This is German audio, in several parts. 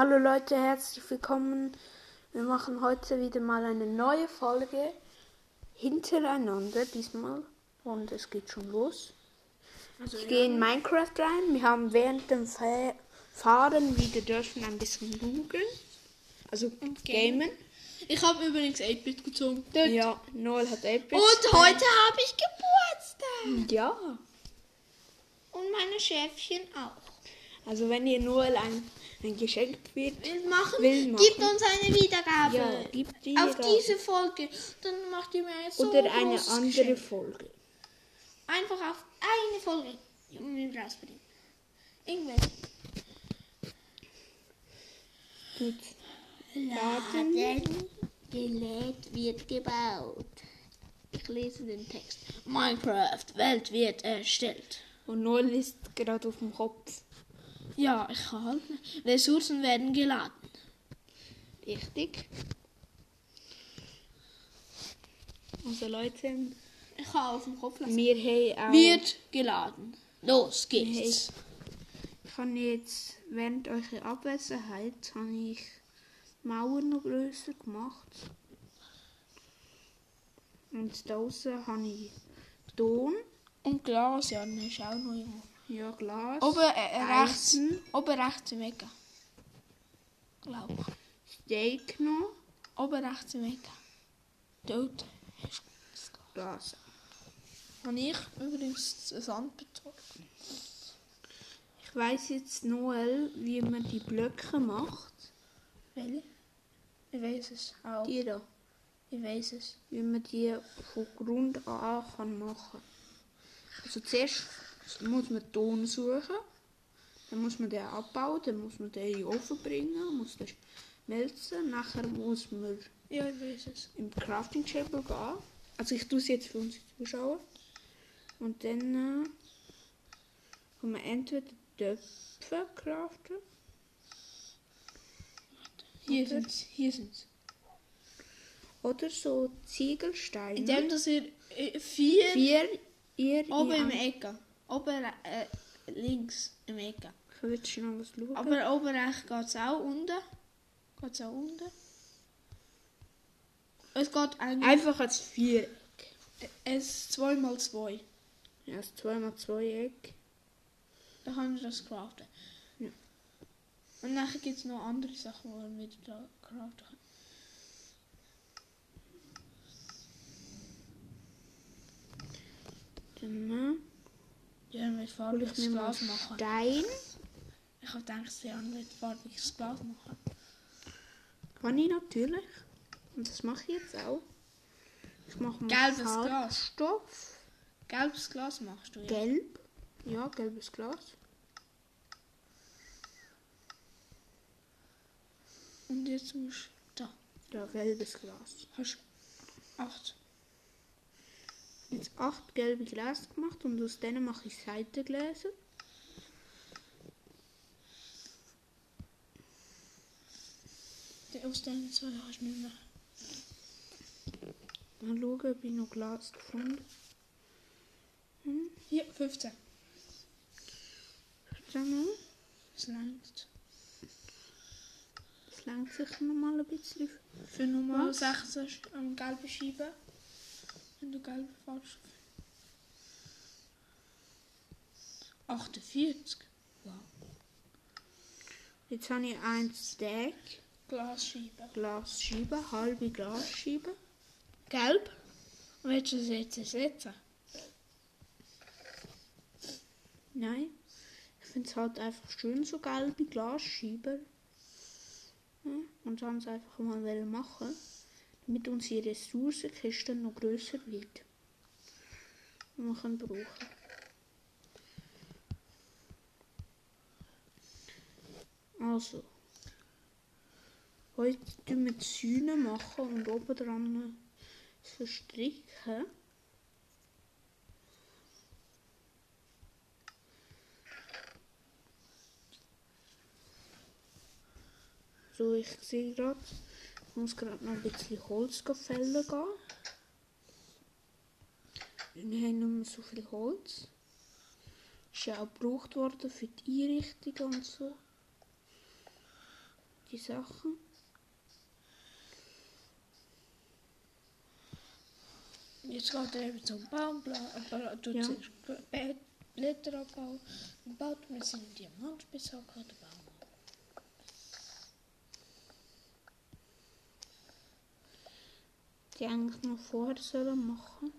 Hallo Leute, herzlich willkommen. Wir machen heute wieder mal eine neue Folge hintereinander diesmal und es geht schon los. Also, Ich gehe in Minecraft rein. Wir haben während dem Fa- Fahren wieder dürfen ein bisschen googeln. Also gamen. Ich habe übrigens 8-Bit gezogen. Dort. Ja, Noel hat 8 Und heute habe ich Geburtstag. Ja. Und meine Schäfchen auch. Also wenn ihr Noel ein, ein Geschenk wird, Will machen? Will machen. Gibt uns eine Wiedergabe. ja, gibt die Auf diese Folge. Dann macht ihr mir so oder eine andere Geschenk. Folge. Einfach auf eine Folge. Wir rausbringen. Irgendwelche. Gut. Laden. Gerät wird gebaut. Ich lese den Text. Minecraft, Welt wird erstellt. Und Noel ist gerade auf dem Kopf. Ja, ich kann halt. Ressourcen werden geladen. Richtig. Also Leute, Ich kann auf dem Kopf lassen. wir haben auch... Wird geladen. Los geht's. Ich habe jetzt während eurer Abwesenheit habe ich die Mauer noch grösser gemacht. Und da außen habe ich Ton, Und Glas, ja, dann ist auch noch irgendwo. Ja Glas, Oben äh, rechts. Eisen, Oben rechts im Ecke. Glaub ich. Steak noch, Oben rechts im Ecke. Dort ist das Glas. Glas. Habe ich übrigens Sand bezogen. Ich weiß jetzt Noel, wie man die Blöcke macht. Welche? Ich weiß es auch. Die da. Ich weiß es. Wie man die von Grund an kann machen Also zuerst muss man Ton suchen, dann muss man den abbauen, dann muss man den in den Ofen bringen, muss den schmelzen, nachher muss man Ja, im Crafting Table gehen. Also ich tue es jetzt für unsere Zuschauer. Und dann äh, kann man entweder Töpfe craften Hier Oder? sind's. Hier sind's. oder so Ziegelsteine. Indem dass ihr äh, vier, Vier ihr oben in im Ecke. Oben äh, links im Ecke. Ich will jetzt schnell was schauen. Aber oben rechts geht es auch unten. Geht es auch unten. Es geht eigentlich Einfach als Viereck. es 2x2. Ja, das 2x2 Eck. Da können wir das craften. Ja. Und nachher gibt es noch andere Sachen, die wir wieder da craften können. Dann Ja, mit mal Glas machen. Stein. Ich habe gedacht, sie haben mit farbiges Glas machen. Kann ich natürlich. Und das mache ich jetzt auch. Ich mache mal Gelbes Glas. Stoff. Gelbes Glas machst du, ja? Gelb. Ja, gelbes Glas. Und jetzt musst du da. Ja, gelbes Glas. Hast acht. Jetzt acht gelbe Gläser gemacht und aus denen mache ich Seitengläser. Die aus den zwei hast du nicht mehr. Mal schauen, ob ich noch Glas gefunden hm, Hier, 15. habe. Das langt. Das langt sich noch mal ein bisschen. Für Nummer Was? 16 am gelben Scheibe. Wenn du gelbe falsch. 48. Wow. Jetzt habe ich ein Stack Glasscheibe. Glasscheibe, halbe Glasscheibe. Gelb? Willst du es jetzt ersetzen? Nein. Ich finde es halt einfach schön, so gelbe Glasscheiben. Ja, und haben es einfach mal machen, damit unsere Ressourcenkiste noch grösser wird. Und wir können brauchen. Also. Heute tun wir die Säune machen und oben dran verstricken. So, ich sehe gerade, ich muss gerade noch ein bisschen Holz fällen gehen. Wir haben nicht mehr so viel Holz. Ist ja auch gebraucht worden für die Einrichtung und so. die Sachen. Jetzt geht er eben zum Baum, tut Ja. Blätter abbauen und baut mit seinem Diamantspitzhacker den Baum ab. Die eigentlich noch vorher sollen machen.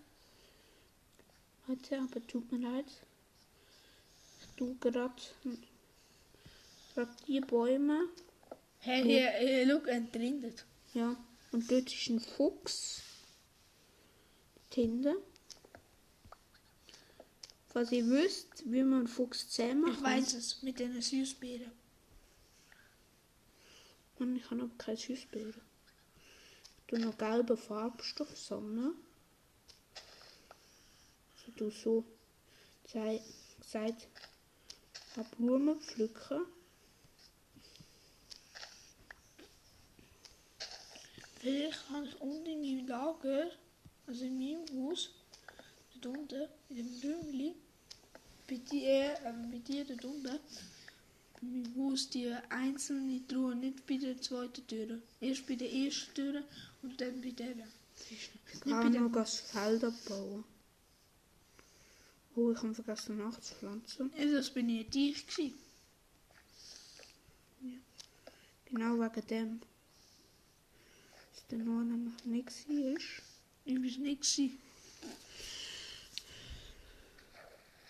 Leute, aber tut mir leid. Ich tue gerade die Bäume. Hey, hier, hier, schau, entrindet. Ja, und dort ist ein Fuchs. Tinde. Falls ihr wisst, wie man einen Fuchs zäh macht. Ich weiß es, mit den Süßbeeren. Und ich habe keine Süßbeeren. Noch gelben Farbstoff sammeln. Also du so gesagt, habe Blumen pflücken. Vielleicht habe ich unten in meinem Lager, also in meinem Haus, dort unten, in dem Räumchen, bei dir, äh, bei dir dort unten, bei meinem Haus, die einzelnen Truhen, nicht bei der zweiten Tür. Erst bei der ersten Tür und dann bei kann noch das Feld abbauen. Oh, ich habe vergessen nachzupflanzen. Ja, das bin ich dich gewesen. Genau wegen dem. Dass der Noah nämlich nicht war. Ich es nicht.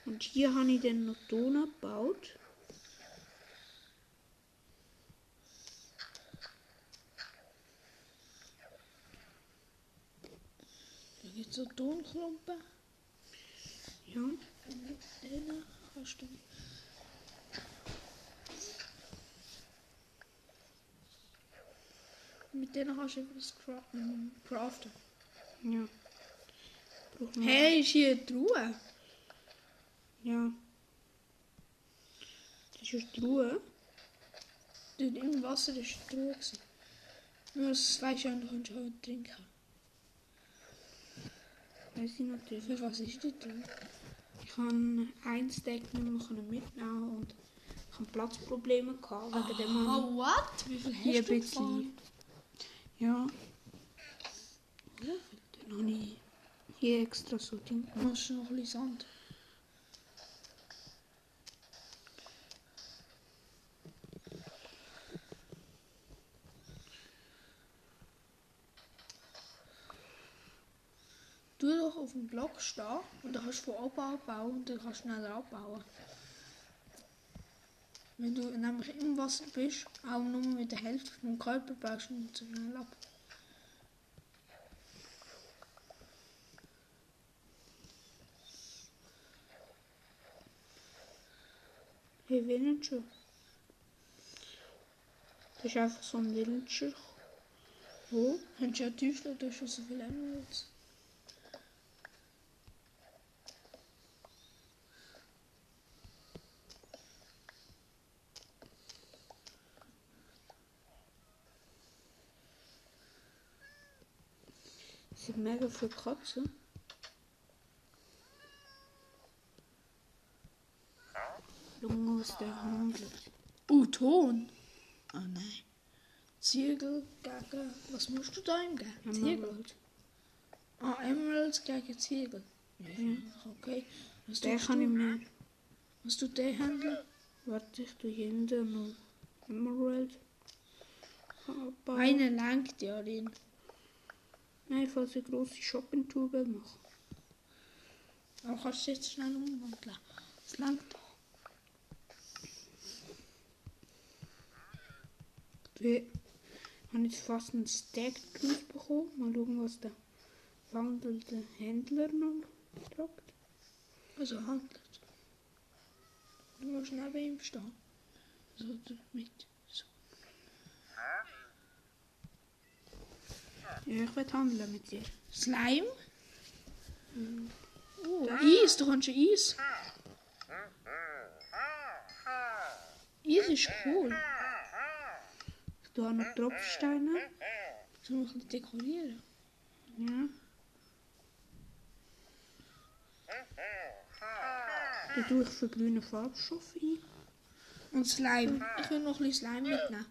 Und hier habe ich dann noch Ton gebaut. Es so Tonklumpen. Ja. Und mit denen kannst du. Mit denen kannst du etwas cra craften. Ja. Hey, ist hier eine Truhe? Ja. Das ist eine Truhe. Dort im Wasser war eine Truhe. Nur das weißt du ja, du kannst auch trinken. Weiß ich natürlich. Für was ist die Truhe? Ich kann ein Steak nicht mehr mitnehmen und ich habe Platzprobleme gehabt. Wegen dem habe Oh, what? Wie viel hier hast du bisschen. Ja. Dann habe ich hier extra so Ding gemacht. Machst du noch ein bisschen Sand? Du doch auf dem Block stehen und dann kannst du von oben abbauen und dann kannst du schneller abbauen. Wenn du nämlich im Wasser bist, auch nur mit der Hälfte vom Körper baust du nicht so schnell ab. Hey, Villager. Das ist einfach so ein Villager. Wo? Könntest du ja tiefer, du hast schon so viele Emeralds. Sind mega viele Katzen. Junge, was der handelt. Uh, Ton. Oh nein. Ziegel gegen. Was musst du da ihm geben? Ziegel. Emerald. Ah, Emeralds gegen Ziegel. Ja, okay. Was Der kann du? ich mir. Was tut der Händler? Warte, ich tue hinten noch Emerald. abbauen. Eine lenkt ja den. Nein, falls ich große Shopping-Tour machen. Aber kannst du jetzt schnell umwandeln. Es lenkt doch. Ich habe jetzt fast einen Stack draus bekommen. Mal schauen, was der wandelnde Händler noch sagt. Also handelt. Du musst neben ihm stehen. So damit. Ja, ich will handeln mit dir. Slime. Oh, Eis, du kannst Eis. Eis ist cool. Tue auch noch Tropfsteine. So ein bisschen dekorieren. Ja. Dann tue ich für grüne Farbstoff ein. Und Slime. Ich will noch ein bisschen Slime mitnehmen.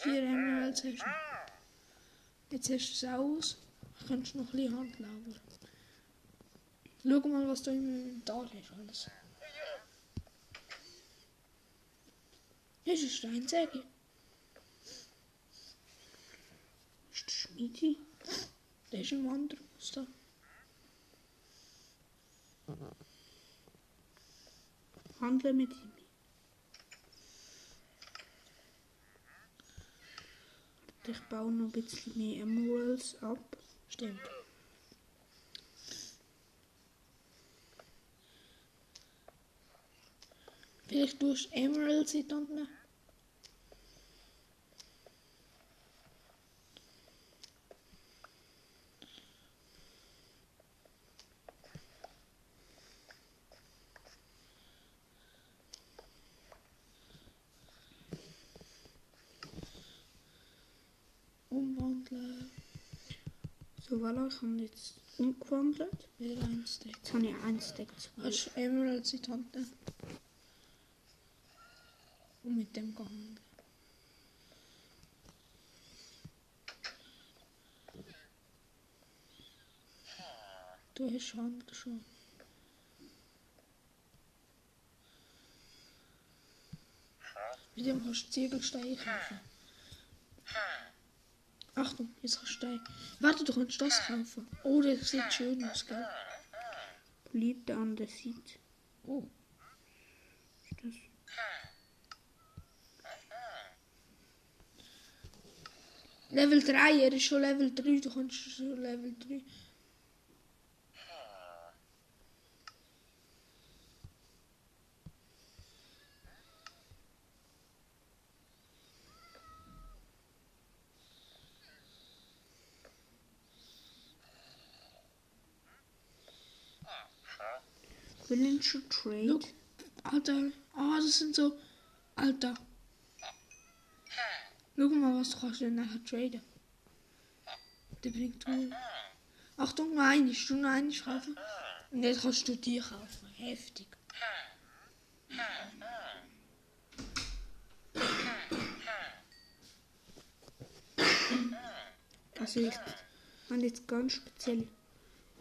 Vier Emeralds hast du. Jetzt hast du es aus. Könntest noch ein bisschen handeln, aber... Schau mal, was du im Inventar hast alles. Das ist eine Steinsäge. Ist der Schmiedi? Der ist im anderen Haus. Handle mit ihm. Ich baue noch ein bisschen mehr Emeralds ab. Stimmt. Vielleicht tust du Emeralds in die Hand nehmen. Umwandeln. So, voilà, ich habe jetzt umgewandelt. Wieder ein Stack. Jetzt habe ich ein Stack zu Hast du Emeralds in die Hand? Und mit dem gehandelt. Du hast Handel schon. Mit dem kannst du Ziegelsteine kaufen. Achtung, jetzt kannst du Steine. Warte, kannst das kaufen. Oh, das sieht schön aus, gell? Polite an der Seite. Oh. Ist das? Level 3, er ist schon Level 3, du kannst schon Level 3. Villager Trade. Look. Alter, ah, das sind so. Alter. Schau mal, was denn nachher traden. Der bringt mir. Achtung, noch eines, du noch eines kaufen. Und jetzt kannst du die kaufen. Heftig. Also ich habe jetzt ganz speziell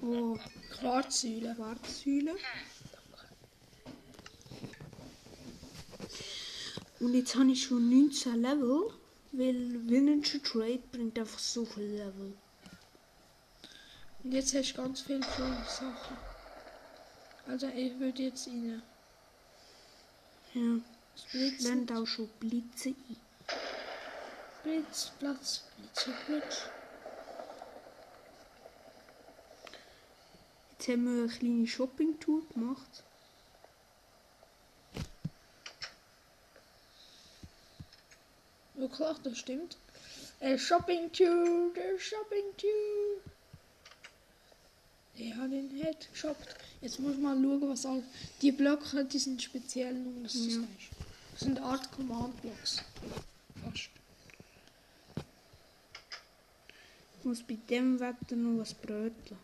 oh, Quarzsäule. Quarzsäule. Und jetzt habe ich schon 19 Level, weil Villager Trade bringt einfach so viel Level. Und jetzt hast du ganz viele coole Sachen. Also ich würde jetzt rein. Ja, es Blitz, blenden auch schon Blitze ein. Blitz, Platz, Blitz, Blitz. Jetzt haben wir eine kleine Shopping-Tour gemacht. Klar, das stimmt. Äh, Shopping Tour, der Shopping Tour. Der hat den Head geshoppt. Jetzt muss man schauen, was all. Die Blöcke, die sind speziell, nur dass Ja. Das sind Art Command Blocks. Fast. Ich muss bei dem Wetter noch was bröteln.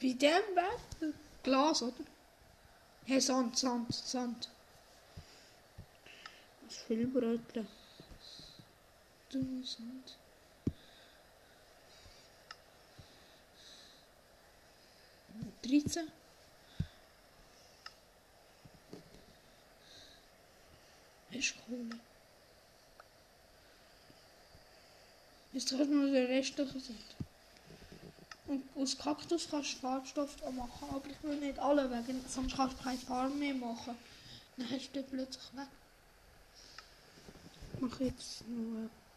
Bei dem Wetter. Glas, oder? Hey, Sand, Sand, Sand. Was viel bröteln. Sand. Dreizehn. Ist cool. Jetzt du noch den restlichen Sand. Und aus Kaktus kannst du Farbstoff machen, aber ich will nicht alle wegen, sonst kannst du keine Farbe mehr machen. Dann hast du plötzlich weg. Ich mache jetzt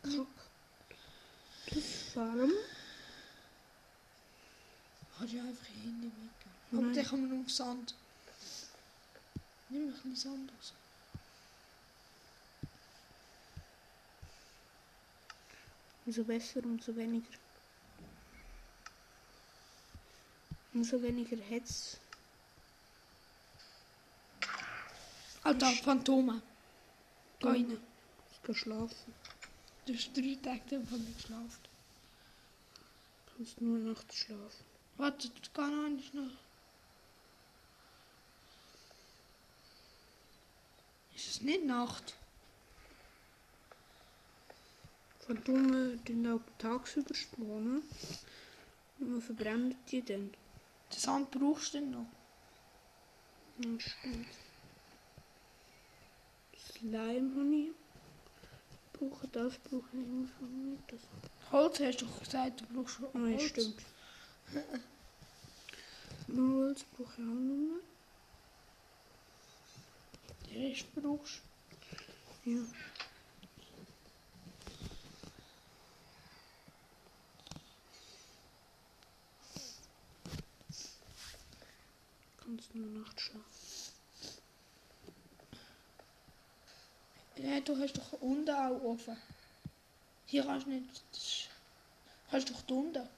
noch eine Kaktusfarm. Kannst du einfach hin mitgehen. Aber dann man nur auf Sand. Nimm ein bisschen Sand raus. Umso besser, umso weniger. Umso weniger Hetz. Alter, Phantome. Geh rein. Ich gehe Du hast drei Tage davon geschlafen. Ich muss nur nachts schlafen. Warte, du kannst noch nicht noch. Ist es nicht Nacht? Phantome tun auch tagsüber spawnen. Und man verbrennt die dann. Den Sand brauchst du dann noch. Ja, stimmt. Slime habe. Brauche das, brauche ich nicht. Das. Holz hast du gesagt, du brauchst schon Ah, ja, Holz. stimmt. Holz brauche ich auch noch. Den Rest brauchst Ja. Kannst nur Nacht schlafen. Ja, du hast doch unten auch offen. Hier kannst du nicht... das Hast du doch da unten.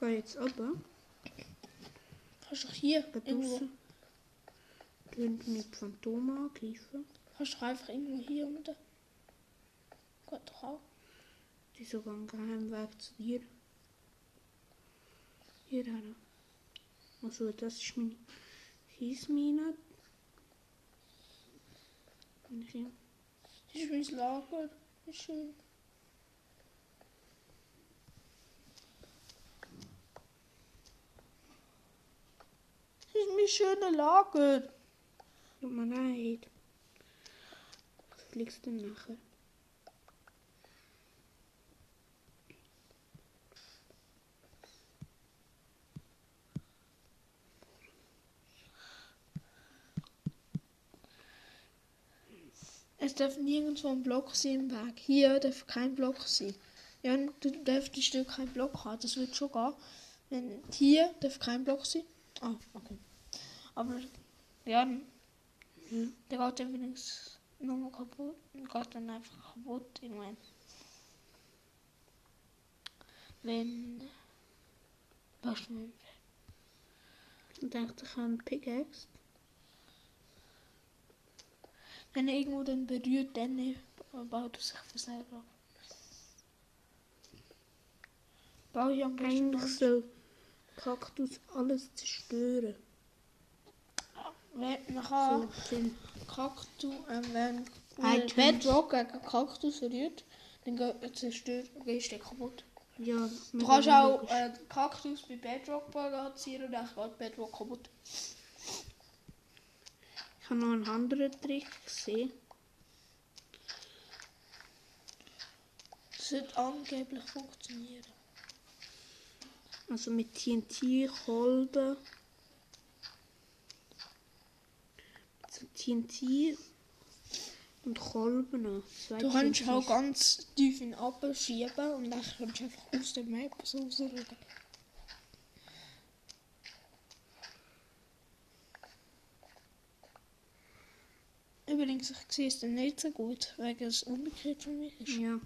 Geh jetzt runter. Hast du doch hier irgendwo... Tönt mit Phantome angreifen. Hast du einfach irgendwo hier unten. Geht doch auch. Die ist sogar ein Geheimweg zu dir. Hierher. Also das ist meine Kiesmine. Das ist mein Lager. Das ist schön. Das ist mein schönes Lager. Schau mal rein. Was fliegst du denn nachher? Es darf nirgendwo ein Block sein im Weg. Hier darf kein Block sein. Ja, du dürftest du keinen Block haben. Das wird schon gehen. Wenn hier darf kein Block sein. Ah, okay. Aber ja, Ja. der geht dann wenigstens nochmal kaputt. Und geht dann einfach kaputt irgendwann. Wenn. Was? Ich dachte, ich habe einen Pickaxe. Wenn er irgendwo dann berührt, dann äh, baut er sich von selber ab. Baue ich am besten Eigentlich soll Kaktus alles zerstören. Wenn man kann So, den Kaktus, ähm, wenn Ein. Bedrock gegen Kaktus rührt, dann geht- zerstört, gehst du kaputt. ja, Du kannst auch äh, Kaktus bei Bedrock balancieren und dann geht Bedrock kaputt. Ich habe noch einen anderen Trick gesehen. Das wird angeblich funktionieren. Also mit TNT, Kolben. Mit so TNT und Kolben Du kannst auch ganz tief in den Apfel schieben und dann kannst du einfach aus der Map so Übrigens, ich sehe es dann nicht so gut, wegen es umgekehrt von mir ist. Ja.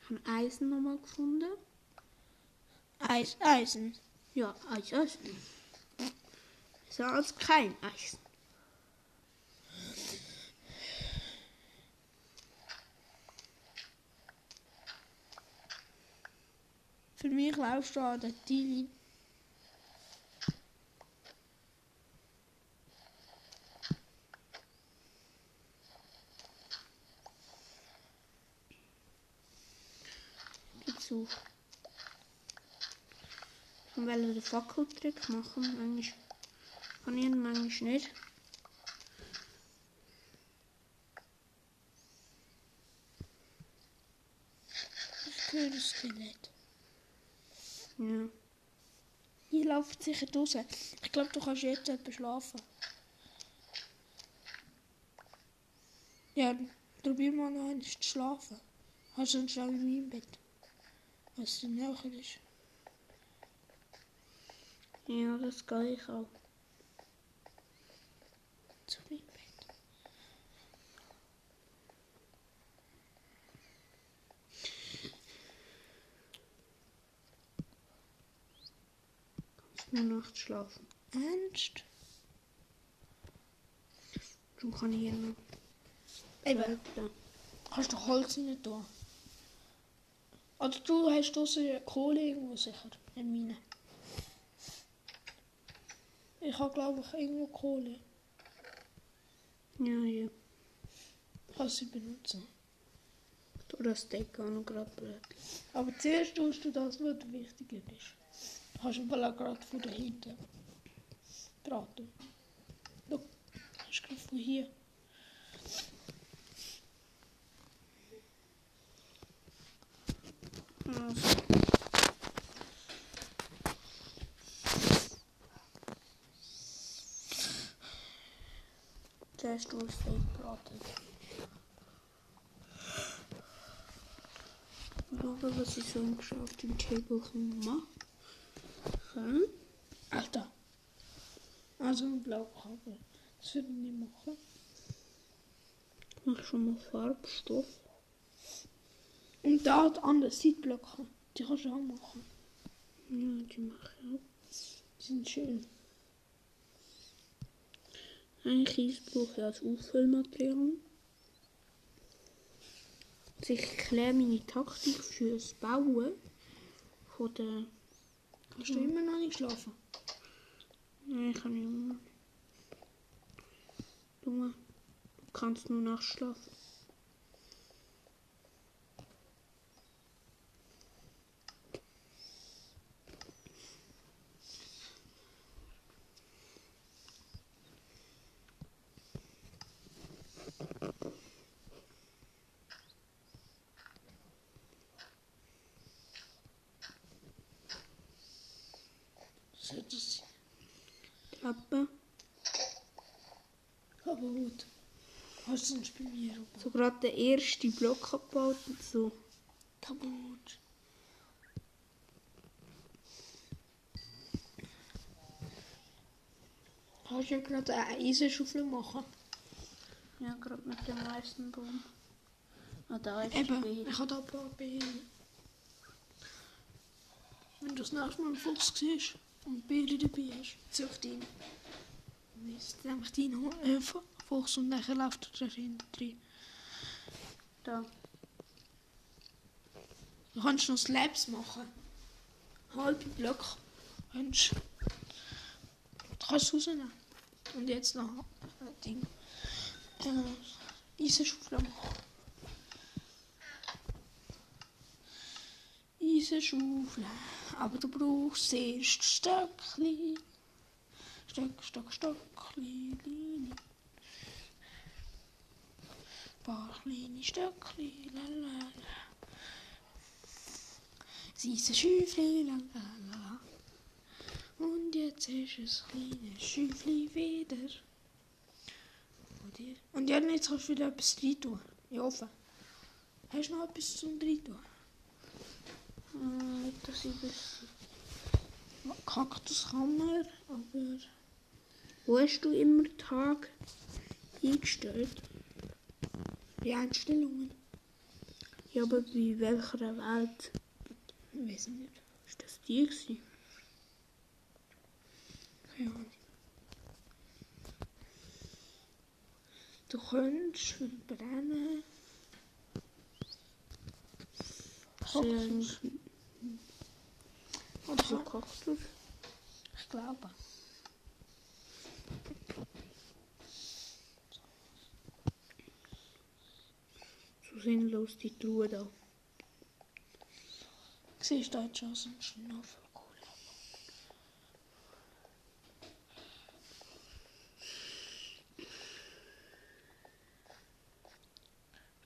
Ich habe Eisen nochmal gefunden. Eis, Eisen. Ja, Eis, Eisen. Als kein Eisen. Für mich laufst du an der Tilly. Gibt's auch. Ich wollte den Fackeltrick machen. Manchmal kann ich ihn, manchmal nicht. Das Skelett. Ja. Hier läuft sicher raus. Ich glaube, du kannst jetzt etwas schlafen. Ja, probier mal noch einmal zu schlafen. Hast du auch in meinem Bett. Was dir näher ist. Ja, das gehe ich auch. Zu meinem Bett. Nur nachts schlafen. Ernst? Darum kann ich hier noch Eben. Welten. Kannst du Holz rein tun? Oder du hast draussen Kohle irgendwo sicher. In meine. Ich habe glaube ich irgendwo Kohle. Ja, ja. Kannst sie benutzen. Du das Deck auch noch gerade. Aber zuerst tust du das, was wichtiger ist. Du im Fall auch gerade von da hinten braten. Schau, hast gerade von hier. Also. Zuerst du das Steak braten. Schauen, was ich so auf dem Table machen kann. Alter. Also ein Blaukabel. Das würde ich nicht machen. Ich mache schon mal Farbstoff. Und da hat andere Seitblöcke. Die kannst du auch machen. Ja, die mache ich auch. Die sind schön. Ein Kies brauche ich als Auffüllmaterial. Also ich erkläre meine Taktik für das Bauen von der... Hast du immer noch nicht geschlafen? Nein, ich kann nicht mehr. Du kannst nur nachschlafen es Treppe. Aber gut. Sonst bei mir oben? So gerade der erste Block abgebaut und so. Kaputt. Kannst du ja gerade eine Eisenschaufel machen? Ja, gerade mit dem meisten Baum. Ah, da ist Eben, ich habe da ein paar Beeren. Wenn du das nächste Mal einen Fuchs siehst und Beeren dabei hast, such ihn. Dann ist nämlich dein äh, Fu- Fuchs und dann läuft er dahinter drin. Da. Du kannst noch Slabs machen. Halbe Blöcke. Kannst du kannst rausnehmen. Und jetzt noch ein Ding. Äh, Eisenschaufel machen. Eisenschaufel. Aber du brauchst erst Stöckli. Stöck, Stock, Stockli, Lini. Paar kleine Stöckli, lalala. Ein Schüfli, lalala. Und jetzt ist es kleines Schüfli wieder. Und jetzt kannst du wieder etwas rein tun. Ich hoffe. Hast du noch etwas zum rein tun? Nicht, dass ich wüsste. Kaktus kann man, aber... Wo hast du immer Tag eingestellt? Die Einstellungen. Ja, aber bei welcher Welt? Ich weiß nicht. Ist das die gewesen? Keine Ahnung. Du könntest verbrennen. Sehr Oder so so. Kaktus. Ich glaube. So sinnlos die Truhe da. Siehst du da jetzt schon so einen Schnuffel?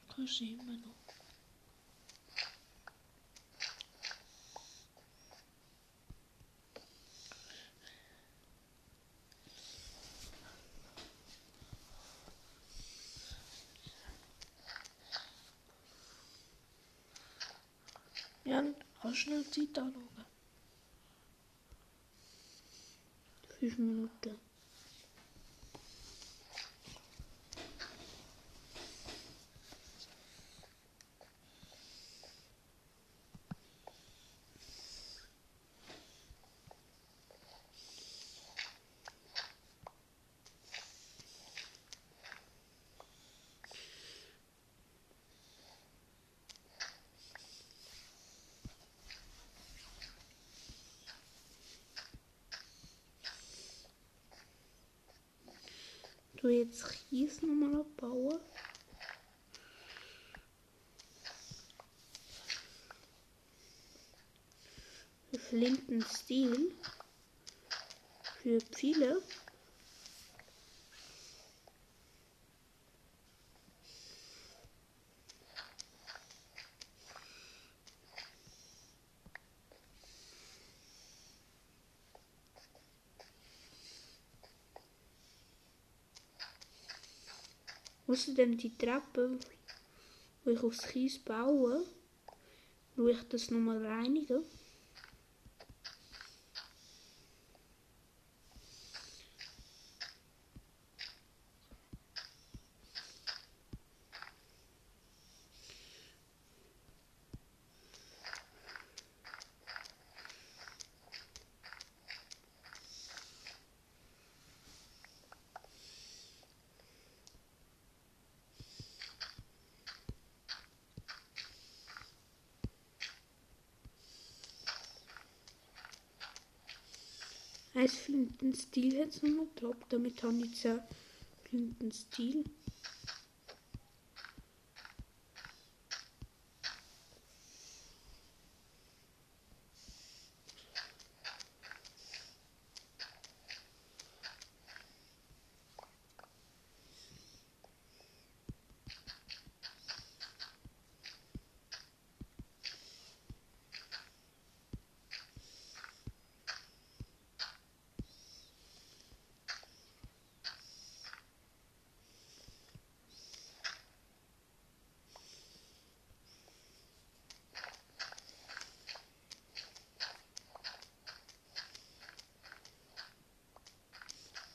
Kannst du immer noch. Kannst du schnell die Zeit anschauen? Fünf Minuten. Tue jetzt Kies nochmal abbauen. Für Flintenstil. Für Pfeile. Außerdem die Treppe, die ich aus Kies baue, tue ich das nochmal reinigen. Ein Flintenstil hat es noch drauf, damit habe ich jetzt einen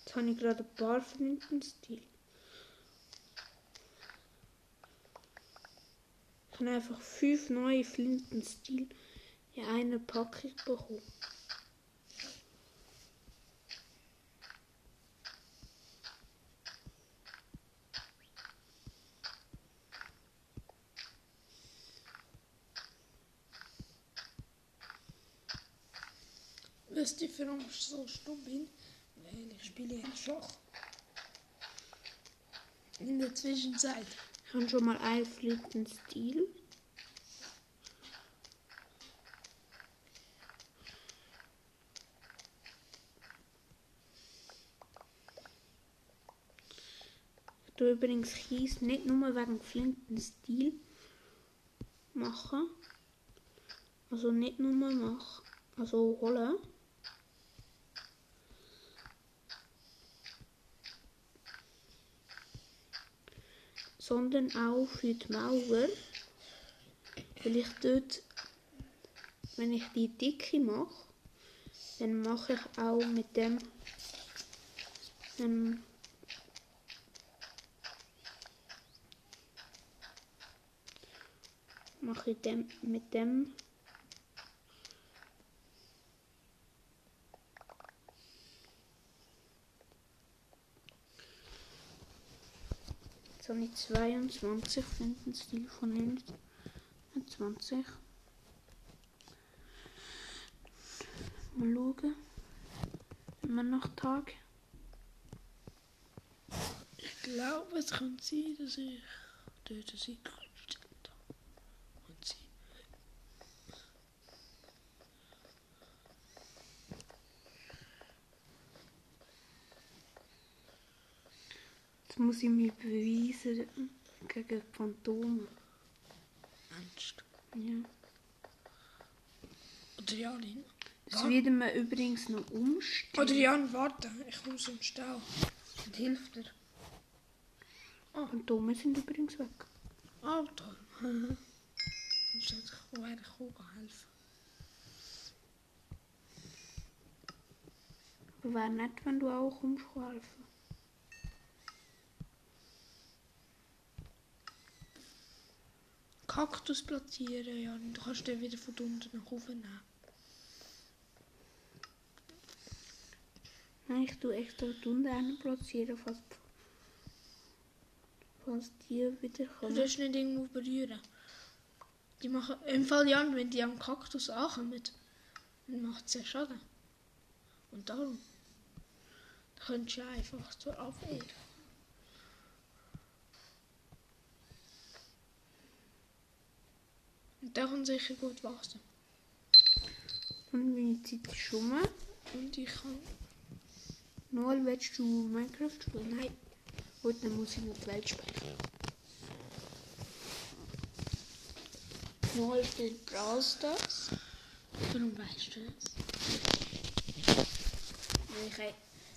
Jetzt habe ich gerade ein paar Flintenstil. Ich habe einfach fünf neue Flintenstil in einer Packung bekommen. Wisst ihr, warum ich so stumm Schach. In der Zwischenzeit. Ich habe schon mal einen Flintenstil. Ich tue übrigens Kies nicht nur wegen Flintenstil machen. Also nicht nur machen, also holen. Sondern auch für die Mauer. Weil ich dort, wenn ich die Dicke mache, dann mache ich auch mit dem ähm, mache ich dem mit dem Ich 22 Flintenstil von 29. Mal schauen. Immer noch Tag. Ich glaube, es kann sein, dass ich dort ein Icon gestellt habe. Und sie. Jetzt muss ich mich beweisen gegen Phantome. Ernst. Ja. Adrianin. Das werden wir übrigens noch umstellen. Adrian, warte. Ich muss im Stau. Und hilft dir. Phantome sind übrigens weg. Ah, toll. Sonst hätte ich ich auch helfen. Aber wäre nett, wenn du auch kommst helfen. Kaktus platzieren, Jan. Du kannst den wieder von unten nach oben nehmen. Nein, ich tue extra die unten platzieren, falls, falls die wieder Du kommen. darfst nicht irgendwo berühren. Die machen, im Fall Jan, wenn die am Kaktus ankommen, dann macht es ja Schaden. Und darum. Da könntest du einfach zur Abwehr. Und der kann sicher gut wachsen. Und meine Zeit ist schon. Und ich kann. Noel, willst du Minecraft spielen? Nein. Gut, dann muss ich noch die Welt speichern. Noel spielt Brawl Stars. Warum weißt du das? Weil, ich,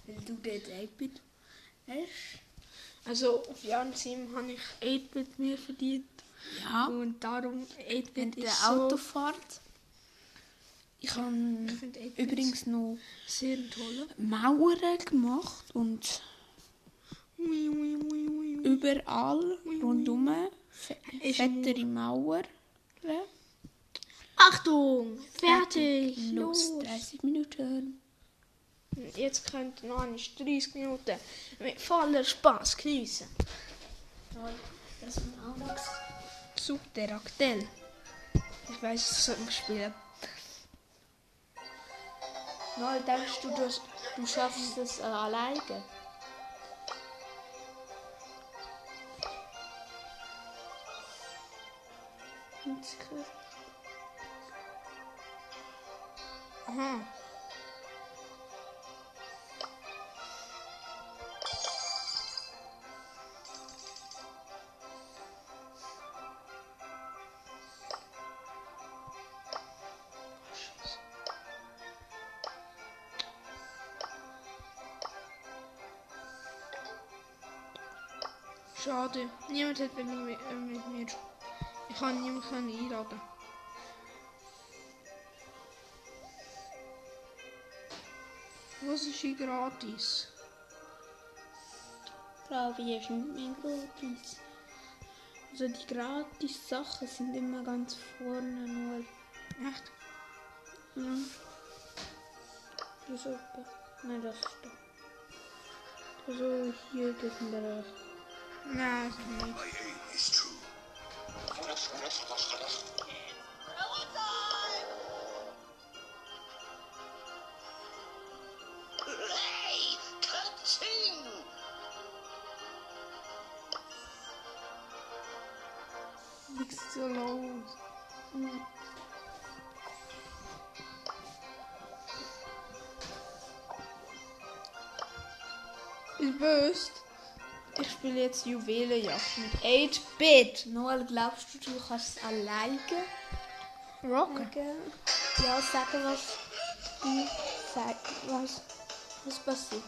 weil du dort 8-Bit hast. Also auf Jan Sim habe ich 8-Bit mehr verdient. Ja. Und darum 8-Bit Mit ist der. Autofahrt. Ich habe Ich finde 8-Bit übrigens noch sehr toll. Mauern gemacht und Ui, ui, ui, ui. überall rundum fettere Mauern. Achtung! Fertig! Los, Los! 30 Minuten. Jetzt könnt ihr noch einmal 30 Minuten mit voller Spaß geniessen. Das ist ein anderes. Subteraktel. Ich weiß, das soll man spielen. Noel, denkst du, du, du schaffst das äh, alleine? Aha. Schade. Niemand hat mit mir. Äh, mit mir. Ich kann niemanden können einladen. Was ist hier gratis? Glaube ich, ist nicht mehr gratis. Also die gratis Sachen sind immer ganz vorne nur. Echt? Ja. Das ist etwa. Nein, das ist da. Also hier das ist nicht. No, it's me. Jetzt Juwelenjagd mit 8-Bit. Noel, glaubst du, du kannst es alleine Rocken? Ja, sagen, was du sagst, was, was passiert.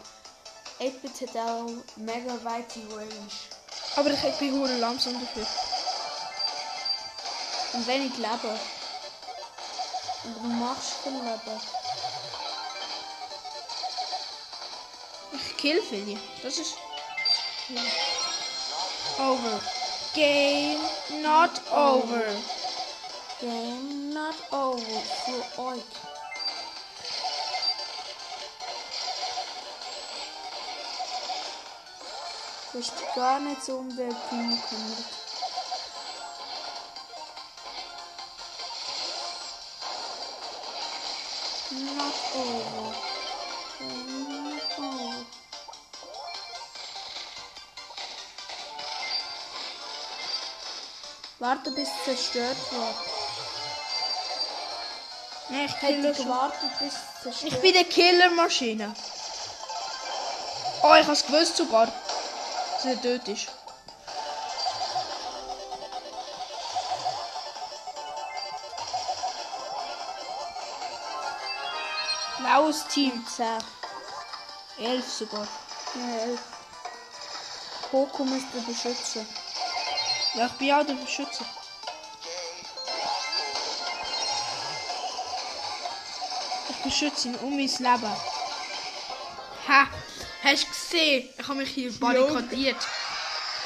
8-Bit hat auch mega weite Range. Aber ich, ich bin hure langsam dafür. Und wenig Leben. Aber du machst viel Leben. Ich kill viele. Das ist. Over. Game not over. Game not over für euch. Dich gar nicht so um den Team gekümmert. Not over. Warte bis es zerstört wird. Nee, ich hätte gewartet bis es zerstört Ich bin der Killermaschine. Oh, ich hab's gewusst sogar, dass er tot ist. Blaues Team. 10. Elf sogar. Ja, 11. Coco müsste beschützen. Ja, ich bin auch der Beschützer. Ich beschütze ihn um mein Leben. Ha! Hast du gesehen? Ich habe mich hier barrikadiert.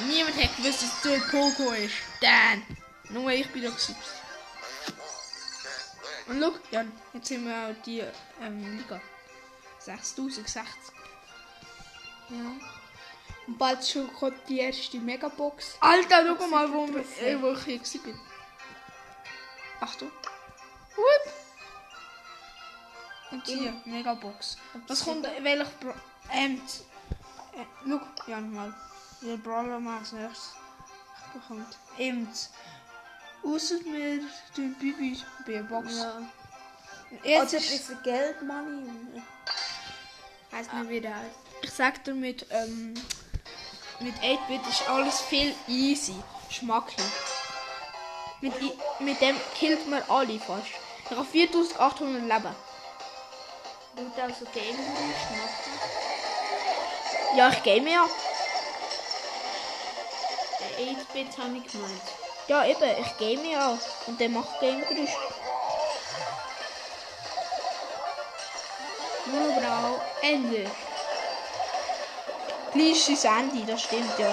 Niemand hat gewusst, dass du Poco ist. Dan! Nur ich bin da gewesen. Und schau, Jan, jetzt sind wir auch die ähm, Liga. 6060. Ja. Bald schon kommt die erste Megabox. Alter, schau mal, wo, wir- äh, wo ich hier bin. Achtung. Wupp. Und hier, Megabox. Was kommt, welcher Bra ähm, äh, schau, ja mal, welcher Brawler man als nächstes bekommt. Emt. Außer wir tun Bibi bei Box. Ja. Jetzt Jetzt ist, Geld, Money. Heißt mir wieder ich sag dir mit, ähm, mit 8-Bit ist alles viel easy. Schmacklich. Mit, mit dem killt man alle fast. Ich habe 4800 Leben. Tut also Game schmacken. Ja, ich game ja. Der 8-Bit habe ich gemeint. Ja, eben, ich game ja. Und der macht Game-Geräusch. Monobrow, Ende. Ist das Ende, das stimmt ja.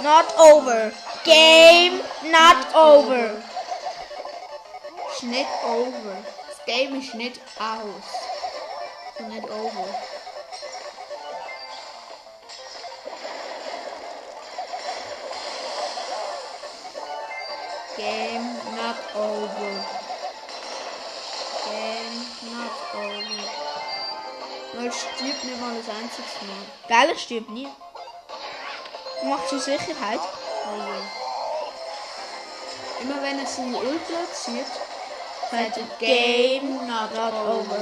Not over. Game not over. Nicht over. Das Game ist nicht aus. Und nicht over. Game not over. Es stirbt nicht mal das einzige Mal. Gell, ich stirb nie. Macht zur Sicherheit. Oh je. Immer wenn es in Ult platziert, sagt er Game not, not over. over.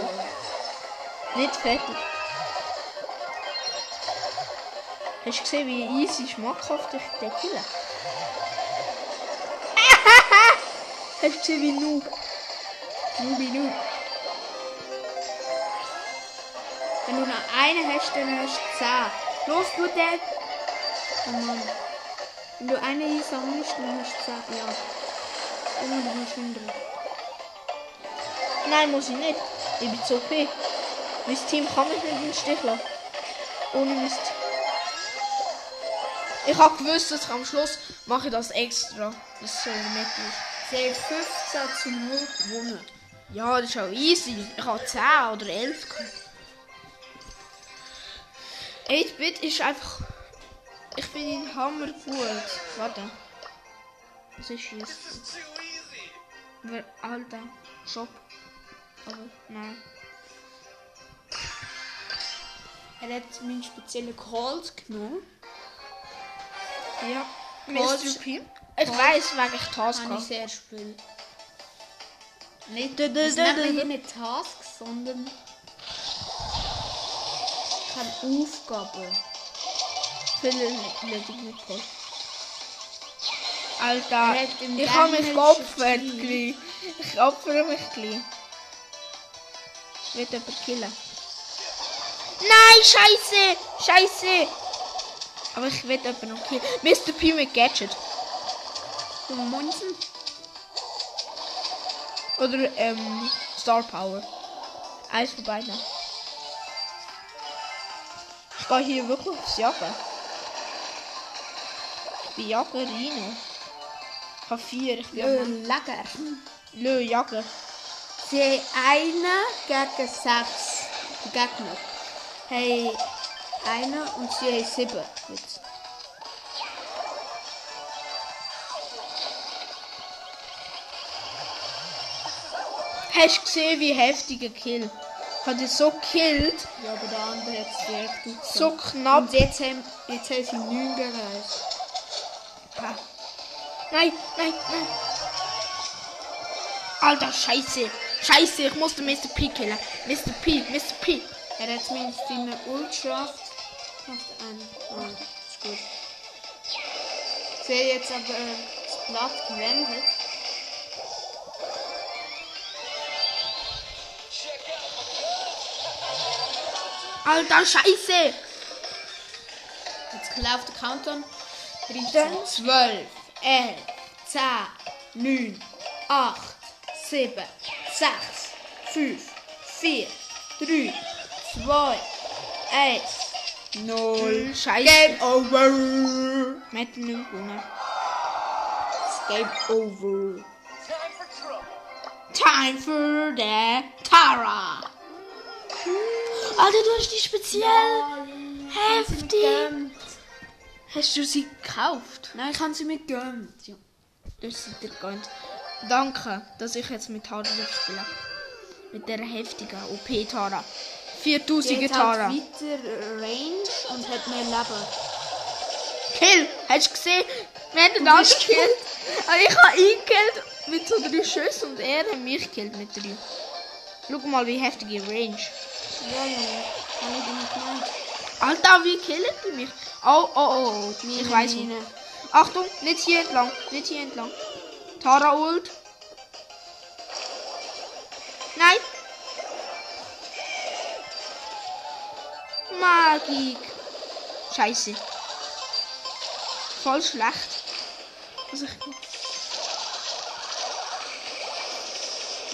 Nicht fertig. Hast du gesehen, wie easy schmackhaft ich den kille? Hast du gesehen, wie noob? Nubi Noob. Hast du 10. Los, der. Oh Mann. Wenn du eine einsammelst, dann hast du 10. Ja. Oh Mann, du musst hindern. Nein, muss ich nicht. Ich bin zu OP. Mein Team kann mich nicht im Stich lassen. Ohne Team. Ich habe gewusst, dass ich am Schluss mache ich das extra. Das ist so nett ist. Sie hat 15 zu 0 gewonnen. Ja, das ist auch easy. Ich habe 10 oder 11 gehabt. 8-Bit ist einfach. Ich finde ihn hammer gut. Warte. Was ist jetzt? Wer- Alter. Shop. Aber nein. Er hat meinen speziellen Calls genommen. Ja. Mr. P. Ich weiß, wegen ich Task Habe ich sehr spielen. Nicht, nennt man hier du. nicht Tasks, sondern keine Aufgabe. Viele. Er Alter, ich habe mich geopfert. Ich opfere mich gleich. Wird jemand killen? Nein, scheiße! Scheiße! Aber ich will jemanden noch killen. Mr. P mit Gadget. Du Munzen? Oder ähm, Star Power. Eins von beiden. Ich gehe hier wirklich aufs Jagen. Ich bin Jagerino. Ich habe vier. Ich bin lecker. Lö. Sie haben einen gegen sechs Gegner. Hey, einen und sie haben sieben. Jetzt. Hast du gesehen, wie heftiger Kill? Hat er so gekillt, Ja, aber der andere hat es direkt aufgehört. so knapp. Und jetzt haben, jetzt haben sie neun gereist. Ah. Nein, nein, nein. Alter, scheiße. Scheiße, ich musste Mr. P killen. Mr. P, Mr. P. Er hat zumindest seine Ult geschafft. Schafft einen. Ah, ist gut. Sie haben jetzt aber äh, das Blatt gewendet. Alter, scheiße. Jetzt läuft der Countdown. 13, Dann- 12, 11, 10, 9, 8, 7, 6, 5, 4, 3, 2, 1, 0. Scheiße. Game over. Wir hätten nicht gewonnen. Game over. Time for trouble. Time for the Tara. Alter, du hast die speziell. Heftig. Hast du sie gekauft? Nein, ich habe sie mir gegönnt. Ja. Du hast sie dir gegönnt. Danke, dass ich jetzt mit Tara spiele. Mit der heftigen OP-Tara. 4000 Sie hat Tara. weiter Range und hat mehr Leben. Kill! Hast du gesehen? Wir haben den anderen gekillt. Aber ich habe ihn gekillt mit so drei Schüssen und er hat mich gekillt mit drei. Schau mal, wie heftige Range. Ja, Junge. Kann ich nicht gemeint. Alter, wie killen die mich? Oh, oh, oh, oh. Ich weiß nicht. Mine. Achtung, nicht hier entlang. Nicht hier entlang. Tara ult. Nein. Magik. Scheiße. Voll schlecht. Also ich,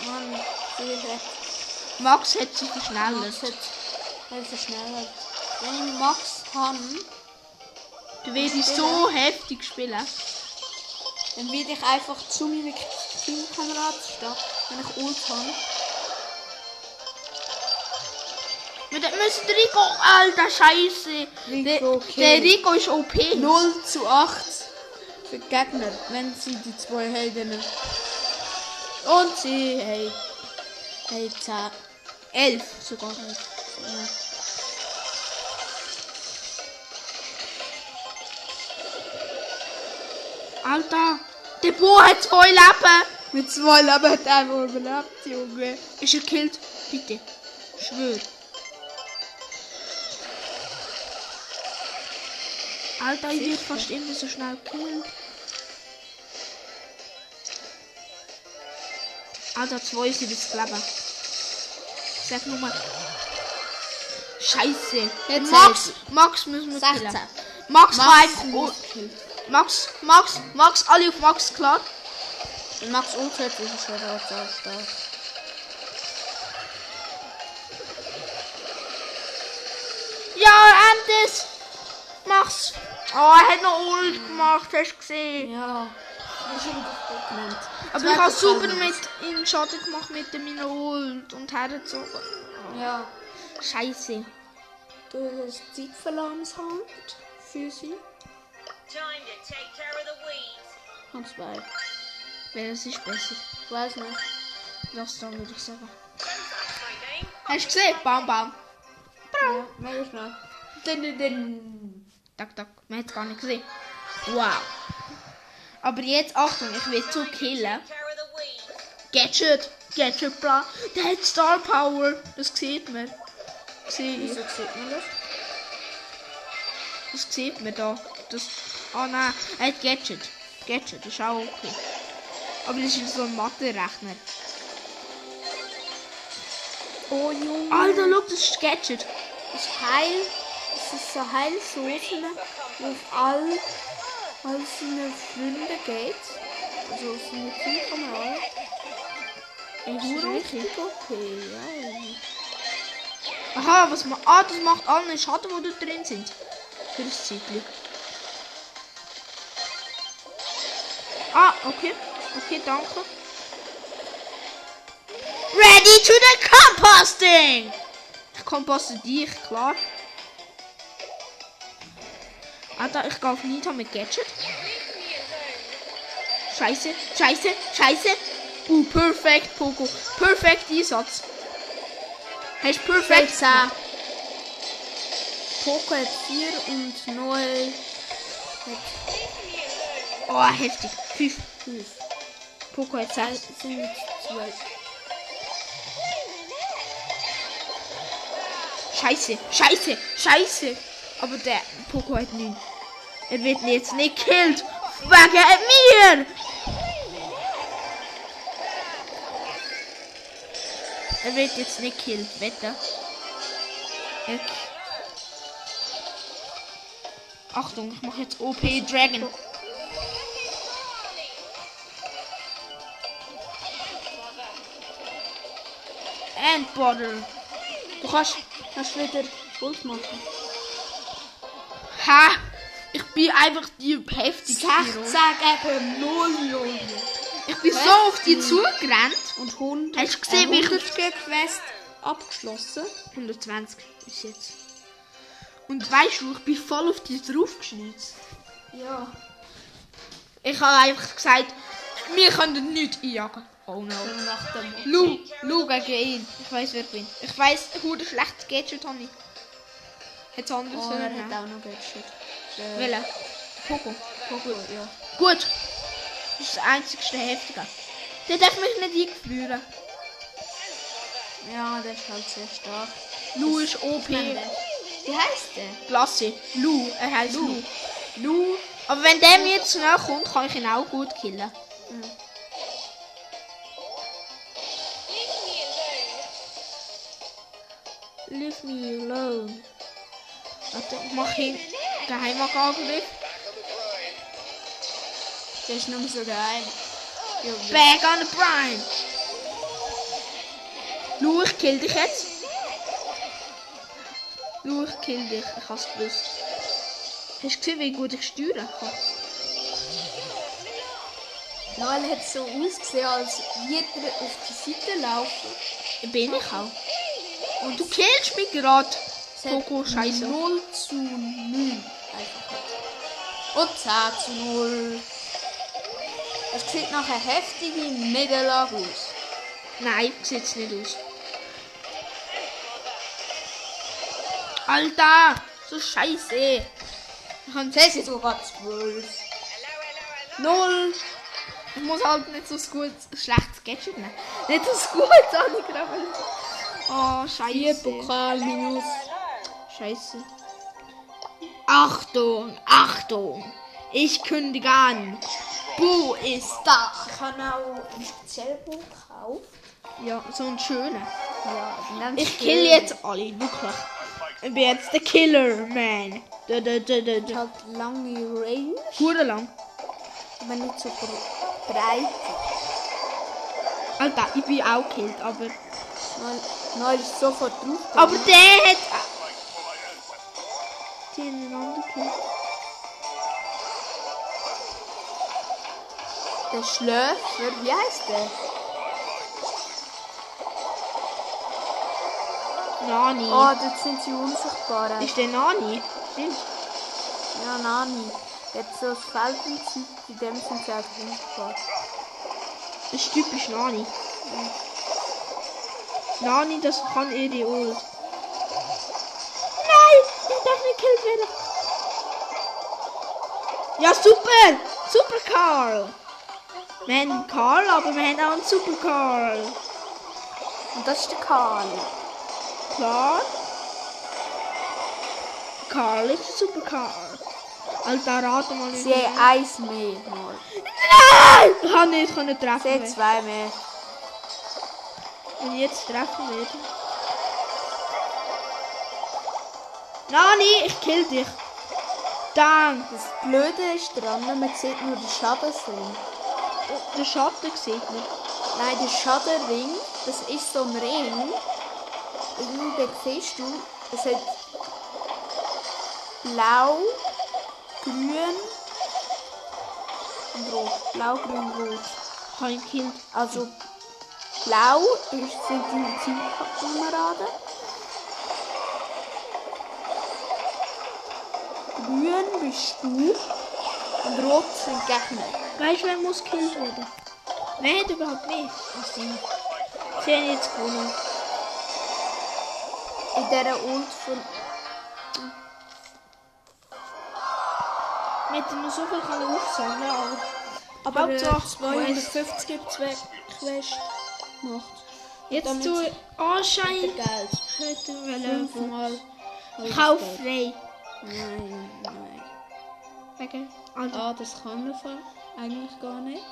Mann, viel recht. Max hat sich verschnellert. Max hat verschnellert. Wenn ich Max kann, Du wirst so heftig spielen. dann werde ich einfach zu meinen Teamkameraden stehen, wenn ich Ult habe. Wir müssen Rico. Alter, Scheiße. Rico der, killt. der Rico ist OP. 0 zu 8 für die Gegner, wenn sie die zwei Heldinnen. Und sie haben, haben 10. 11 sogar. Ja. Alter, der Bo hat zwei Leben. Mit zwei Leben hat er einfach überlebt, Junge. Ist er gekillt? Bitte. Schwör. Alter, ich wird fast immer so schnell gekillt. Alter, zwei sind das Leben. Sag nur mal. Scheiße. Jetzt Max, Max müssen wir 16. killen. Max, Max Max, Max, muss gekillt. Max, Max, Max, alle auf Max, klar. Wenn Max Ult hat, ist es schon auch sehr stark. Ja, Andes! Mach's! Oh, er hat noch Ult gemacht, hast du gesehen? Ja. Ist gut genannt. Aber ich habe super mit ihm Schaden gemacht mit dem meiner Ult und hergezogen. Ja. Scheiße. Du hast Zeitverlangsamkeit für sie. Time to take care of the weeds. Und zwei. Welches ist besser? Ich weiß nicht. Das dann würde ich sagen. Hast du gesehen? Bam, bam. Ja, mega schnell. Din, din, din. Tak, tak. Man hat es gar nicht gesehen. Wow. Aber jetzt, Achtung, ich will zu killen. Gadget. Gadget, bra. Der hat Star Power. Das sieht man. Sehe ich. Wieso sieht man das? Das sieht man da. Das. Oh nein, er hat Gadget. Gadget ist auch okay. Aber das ist so ein Mathe-Rechner. Oh Junge. Alter, look, das ist Gadget. Das Heil, es ist so Heilsoßen, wo auf all, all seine Freunde geht. Also auf seine Teamkameraden. Das ist richtig okay, ja. Aha, was ma Ah, das macht allen Schaden, die da drin sind. Für das Zeitchen. Ah, okay. Okay, danke. Ready to the composting! Ich komposte dich, klar. Ah, Alter, ich gehe auf Nita mit Gadget. Scheiße, scheiße, scheiße. Uh, perfekt, Poco. Perfekt Einsatz. Hast du perfekt gemacht. Poco hat 4 und 0 Oh, heftig. 5, 5. Poco hat 6 sind 12. Scheiße, scheiße, scheiße. Aber der Poco hat 9. Er wird jetzt nicht killed. Fucker at mir! Er wird jetzt nicht killed, Wetter. Okay. Achtung, ich mache jetzt OP Dragon. And Endborder. Du kannst, kannst wieder Ult machen. Ha! Ich bin einfach die heftigste. 16 gegen 0, Junge. Ich bin so auf die zugerannt. Und 100. Hast du gesehen, wie ich- 100 Quest abgeschlossen. 120 ist jetzt. Und weißt du, ich bin voll auf die draufgeschnitzt. Ja. Ich habe einfach gesagt, wir können nicht einjagen. Oh no. Lu, Lu gegen ihn. Ich weiß, wer ich bin. Ich weiß, wo der schlechte Gadget habe ich. Hat anderes Oh, er hat auch noch Gadget. Äh, Welcher? Poco. Poco, ja. Gut. Das ist das einzigste Heftige. Der darf mich nicht einführen. Ja, der ist halt sehr stark. Lu ist OP. Wie heißt der? Klasse. Lu. Er heißt Lu. Lu. Aber wenn der mir zu nahe kommt, kann ich ihn auch gut killen. Leave me alone. Leave me alone. Warte, ich mache ihn Geheimangriff. Der ist nur so geheim. Back on the brine. Lu, ich kill dich jetzt. Lu, ich kill dich. Ich hab's gewusst. Hast du gesehen, wie gut ich steuern kann? Noel hat so ausgesehen, als würde er auf die Seite laufen. Bin ich auch. Und du killst mich gerade. Coco, scheiße. 0 zu 0. Einfach. Und 10 zu 0. Es sieht nach einer heftigen Niederlage aus. Nein, sieht's nicht aus. Alter, so scheiße. Ich kann Es ist sogar 12. 0. Ich muss halt nicht so gut, schlechtes Gadget nehmen. Nicht so gut angegraben. Oh, 4 scheiße. Pokal minus. Scheiße. Achtung, Achtung. Ich kündige an. Bu ist da. Ich habe auch speziellen Buch gekauft. Ja, so ein schöner. Ja, dann Ich kill jetzt alle, wirklich. Ich bin jetzt der Killer, man. Da, da, da, da, da. halt lange Range, Hure lang. aber nicht so bre- breit. Alter, ich bin auch gekillt, aber... Noel, Noel ist sofort drauf. Aber der hat... Die einander gekillt. Der Schläfer, wie heißt der? Nani. Oh, dort sind sie unsichtbar. Ist der Nani? Stimmt. Ja, Nani. Jetzt so das Felprinzip, in dem sind sie einfach unsichtbar. Das ist typisch Nani. Nani, das kann ihre Ult. Nein! Ich werden. Ja, super! Super Karl! Wir haben einen Karl, aber wir haben auch einen Super Karl. Und das ist der Karl. Klar. Karl ist ein Super Karl. Alter, rate mal nicht. Sie haben eins mehr. Mal. Nein! Ich kann nicht treffen. Sie haben zwei mehr. Ich jetzt treffen werde. Nani, ich kill dich. Dank. Das Blöde ist dran, man sieht nur den Schadensring. Oh, der Schatten sieht man. Nein, der Schadenring, das ist so ein Ring. Und da siehst du, es hat blau, grün und rot. Blau, grün, rot. Kein Kind. Also blau ist, sind die Teamkameraden. Grün bist du und rot sind Gegner. Weißt du, wer muss gekillt werden? Wer hat überhaupt mehr? als sie? Sie haben jetzt gewonnen. In dieser Ult von Wir hätten noch so viel können aufsammeln, aber... aber Hauptsache äh, Quest. 250 gibt es. Quest gemacht. Jetzt damit zu Anschein. Geld. Wollen. Fünfmal. Kauffrei. Nein, nein. Wegen. Also, Ah, das kann man eigentlich gar nicht.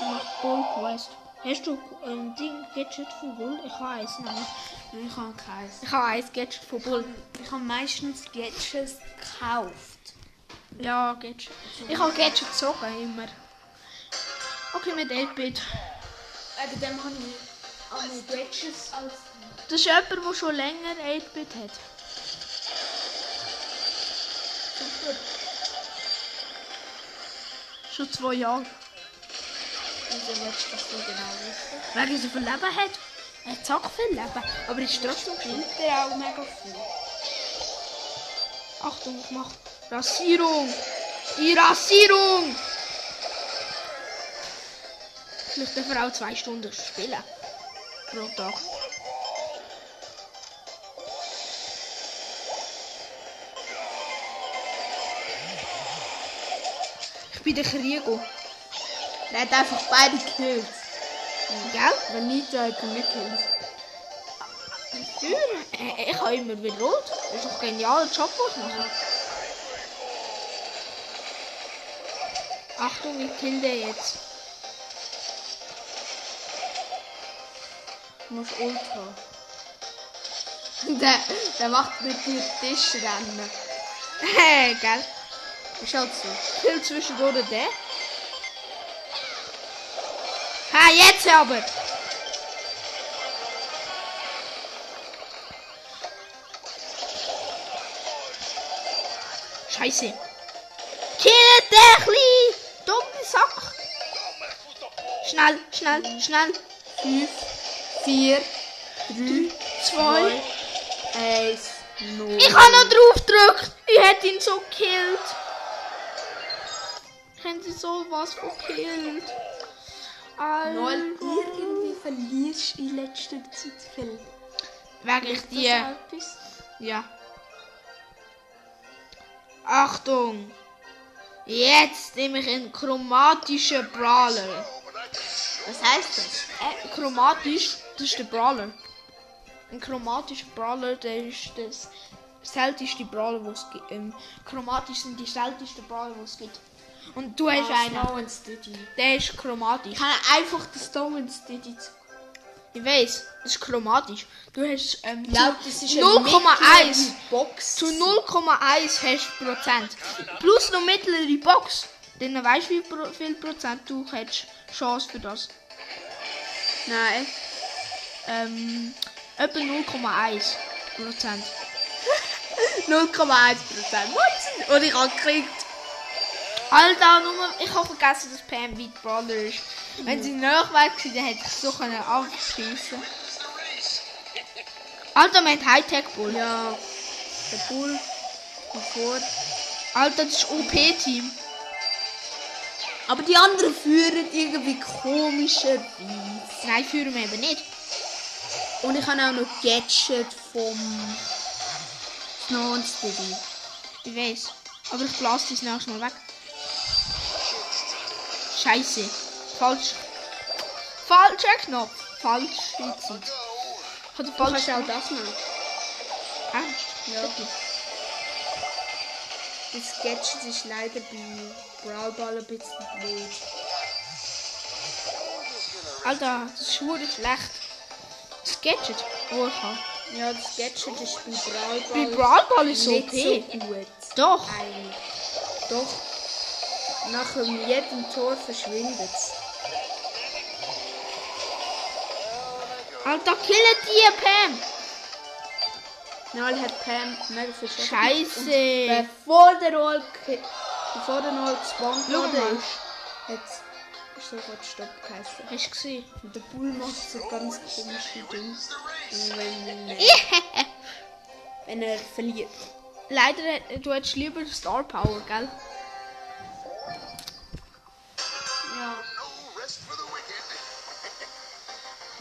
macht Bull Quest. Hast du ein Ding, Gadget von Bull? Ich habe eins nämlich. Ich habe keins. Ich habe eins Gadget von Bull. Ich habe meistens Gadgets gekauft. Ja, Gadget. Ich habe Gadget gezogen, immer. Okay, mit 8-Bit. Wegen dem habe ich alle Gadgets als... Das ist jemand, der schon länger 8-Bit hat. Schon zwei Jahre. Wieso willst du das so genau wissen? Weil er so viel Leben hat. Er hat zack viel Leben. Aber ist trotzdem. Nimmt er auch mega viel. Achtung, ich mach Rasierung. Die Rasierung. Vielleicht darf er auch zwei Stunden spielen. Pro Tag. Bin der Krieger. Er hat einfach beide gekillt. Gell? Wenn nicht, dann hat er nicht gekillt. Ja, äh, ich habe immer wieder rot. Das ist doch ein genialer Job, was ich mache. Achtung, ich kill den jetzt. Du musst Ultra. Der, der macht mit dir Tisch rennen. Hä, gell? Ist halt so. Kill zwischendurch den. Ha, jetzt aber! Scheiße. Killt den kleinen dummen Sack. Schnell, schnell, schnell. Fünf, vier, drei, Zwei. eins, null. Ich habe noch drauf gedrückt. Ich hätte ihn so gekillt. Haben sie so was von gekillt? Noel, irgendwie verlierst du in letzter Zeit viel. Wegen die. Etwas? Ja. Achtung! Jetzt nehme ich einen chromatischen Brawler. Was heißt das? Äh, chromatisch, das ist der Brawler. Ein chromatischer Brawler, der ist das seltenste Brawler, was es gibt. Ähm, chromatisch sind die seltensten Brawler, die es gibt. Und du hast einen, and Stitty. der ist chromatisch. Ich kann einfach den Stitty zu. Ich weiß, das ist chromatisch. Du hast ähm, Ja, das ist 0,1 Box. zu 0,1 hast du Prozent. Plus noch mittlere Box. Dann weißt du, wie viel Prozent du hättest Chance für das. Nein. Ähm, etwa 0,1 Prozent. 0,1 Prozent. Und ich habe gekriegt. Alter, nur, ich habe vergessen, dass Pam Beat Brother ist. Wenn sie näher wäre, gewesen, hätte ich so können abschießen. Alter, haben Hightech Bull. Ja. Der Bull. Und vor. Alter, das ist OP-Team. Aber die anderen führen irgendwie komischerweise. Nein, führen wir eben nicht. Und ich habe auch noch Gadget vom Snow Stitty. Ich weiß. Aber ich blase die schnell schnell weg. Scheiße. Falsch. Falscher Knopf. Falsche Zeit. Hat er Du falsch auch das machen. Ernst? Ja. Das Gadget ist leider bei Brawl Ball ein bisschen blöd. Alter, das ist wirklich schlecht. Das Gadget. Oh, ich. Ja, das Gadget ist bei Brawl Ball Bei Brawl Ball ist so OP. so gut. Doch. Eigentlich. Doch. Nach jedem Tor verschwindet. Alter, killen die Pam. Noel hat Pam mega viel. Scheiße. Bevor der Noel, bevor der Noel gespawnt wurde, hat es sofort Stopp geheißen. Hast du gesehen? Und der Bull macht so ganz komische Dinge. Wenn, er- wenn er verliert. Leider, du hättest lieber Star Power, gell?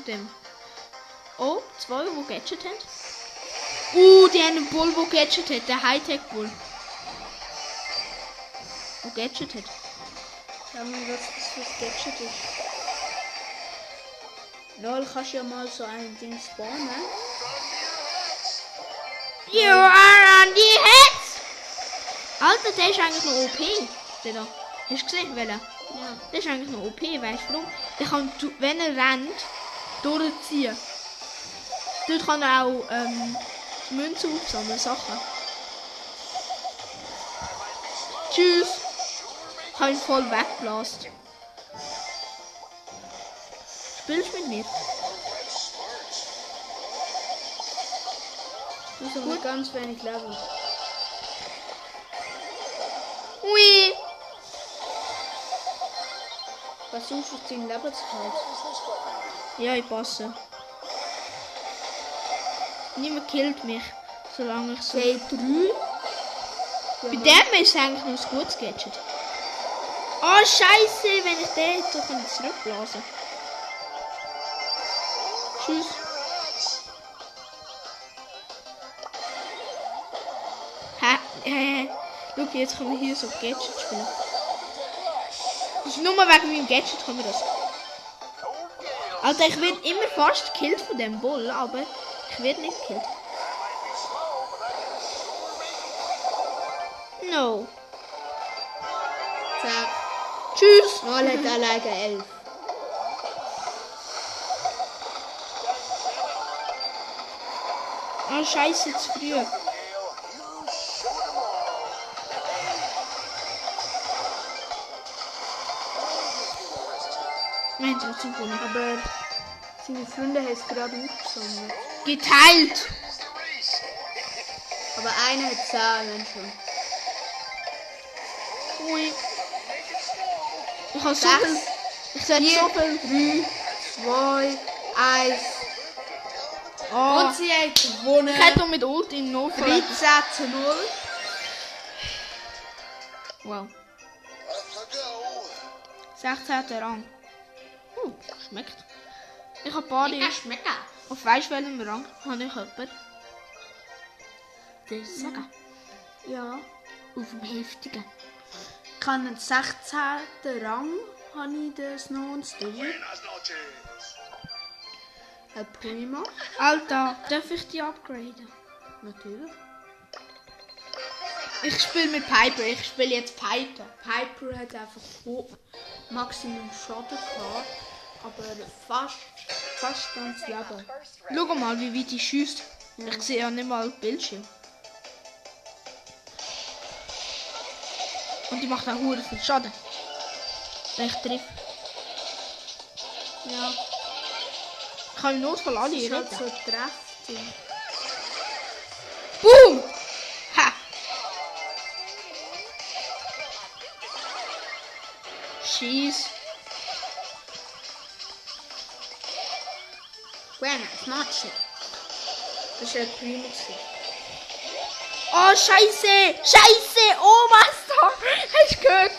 Dem. Oh, zwei, die Gadget haben. Uh, haben einen Bull, der Gadget hat. Der Hightech Bull. Der Gadget hat. Mal, was das für ein Gadget ist. Noel, kannst du ja mal so ein Ding spawnen. You are on the heads! Alter, der ist eigentlich noch OP. Der da. Hast du gesehen, welcher? Ja. Der ist eigentlich noch OP, weißt du warum? Der kann, wenn er rennt, durchziehen. Dort kann er auch ähm, Münzen aufsammeln, Sachen. Tschüss! Ich habe ihn voll weggeblasen. Spielst du mit mir? Du hast aber ganz wenig Level. Ui! Versuchst du dein Level zu halten? Ja, ich passe. Niemand killt mich, solange ich so... C3? Bei dem ist eigentlich noch ein gutes Gadget. Oh, Scheiße, wenn ich den jetzt so kann zurückblasen. Tschüss. Hä? Hä? Schau, jetzt können wir hier so Gadget spielen. Ist nur wegen meinem Gadget können wir das. Alter, ich werde immer fast gekillt von dem Bull, aber ich werde nicht gekillt. No. Zack. Tschüss. Mal hat alleine elf. Oh, scheiße, zu früh. Gewonnen. Aber seine Freunde haben es gerade aufgesammelt. Geteilt. Aber einer hat Zahlen schon. Ui. Ich habe so viel. Ich sag vier, so viel. Zwei, eins. Oh. Und sie haben gewonnen. Ich hätte mit Ult im Notfall. 13 zu 0. Wow. 16. Rang. Uh, schmeckt. Ich habe Body. schmeckt. Auf weißt welchem Rang habe ich jemanden? Der ist sagen. Ja. Auf dem heftigen. Ich habe den 16. Rang. Habe ich den Snow und noches. Ein Prima. Alter, darf ich die upgraden? Natürlich. Ich spiele mit Piper. Ich spiele jetzt Piper. Piper hat einfach Maximum Schaden gehabt. Aber fast, fast ganz Leben. Schau mal, wie weit die schießt. Ich sehe ja nicht mal Bildschirm. Und die macht auch hure viel Schaden. Wenn ich treffe. Ja. Ich kann im Notfall alle halt retten. so treffend. Boom! Ha! Schieß. Noches. Das ein Prima. gewesen. Oh, Scheiße! Scheiße! Oh, Master! Hast du gehört?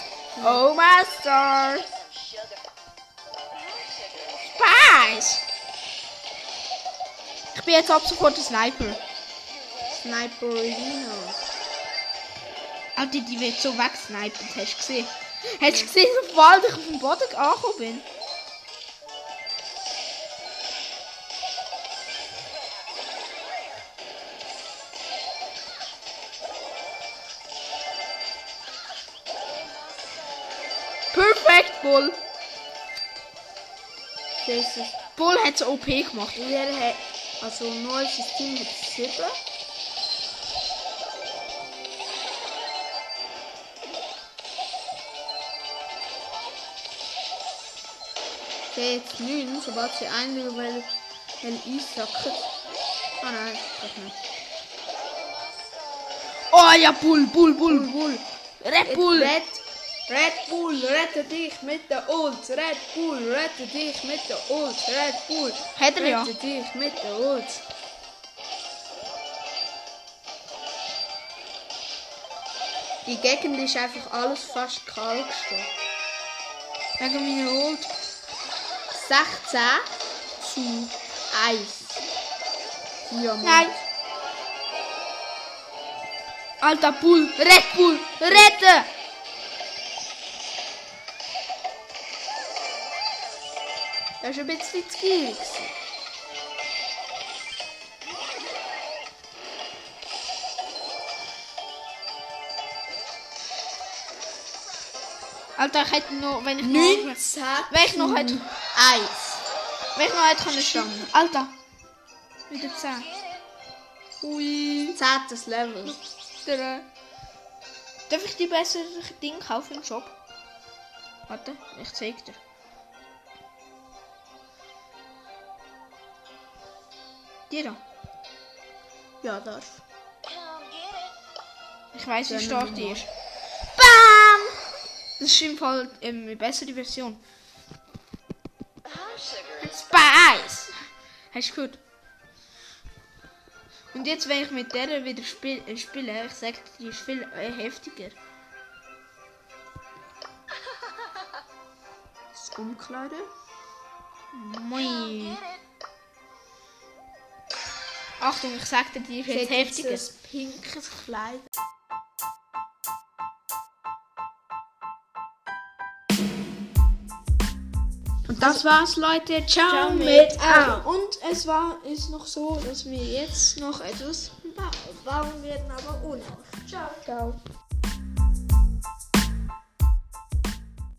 Oh, Master! Spaß! Ich bin jetzt ab sofort ein Sniper. Sniperino. Alter, die wird so wegsniped, hast du gesehen? Hast du gesehen, sobald ich auf dem Boden angekommen bin? Bull hat es OP gemacht. Haben, also unser Team hat 7. Der hat 9, sobald sie weil, weil einsacken. Ah nein, das nicht. Oh ja, Bull, Bull, Bull, Bull. Red Bull. Red, Red Bull, rette dich mit der Ult. Red Bull, rette dich mit der Ult. Red Bull, Hat er ja. rette dich mit der Ult. Die Gegend ist einfach alles fast kalt gestanden. Wegen meiner Ult. 16 zu 1. Diamant. Nein. Alter Bull, Red Bull, rette! Das war ein bisschen zu viel. gewesen. Alter, ich hätte noch, wenn ich noch, 19 wenn ich noch hätte, 1. wenn ich noch hätte können schauen. Alter. Wieder 10. Ui. 10. Level. Der, darf ich die besseren Dinge kaufen im Shop? Warte, ich zeig dir. Da. Ja, das. Ich weiß, wie stark die ist. BAM! Das ist im Fall ähm, eine bessere Version. Spice! Hast du gehört? Und jetzt, wenn ich mit der wieder spiel, äh, spiele, ich sag die ist viel äh, heftiger. Das Umkleiden. Moi. Achtung, ich sag dir, die ist jetzt heftiger. ein pinkes Kleid. Und das war's, Leute. Ciao, Ciao mit mit A. Und es war ist noch so, dass wir jetzt noch etwas ba bauen werden, aber ohne. Ciao. Ciao.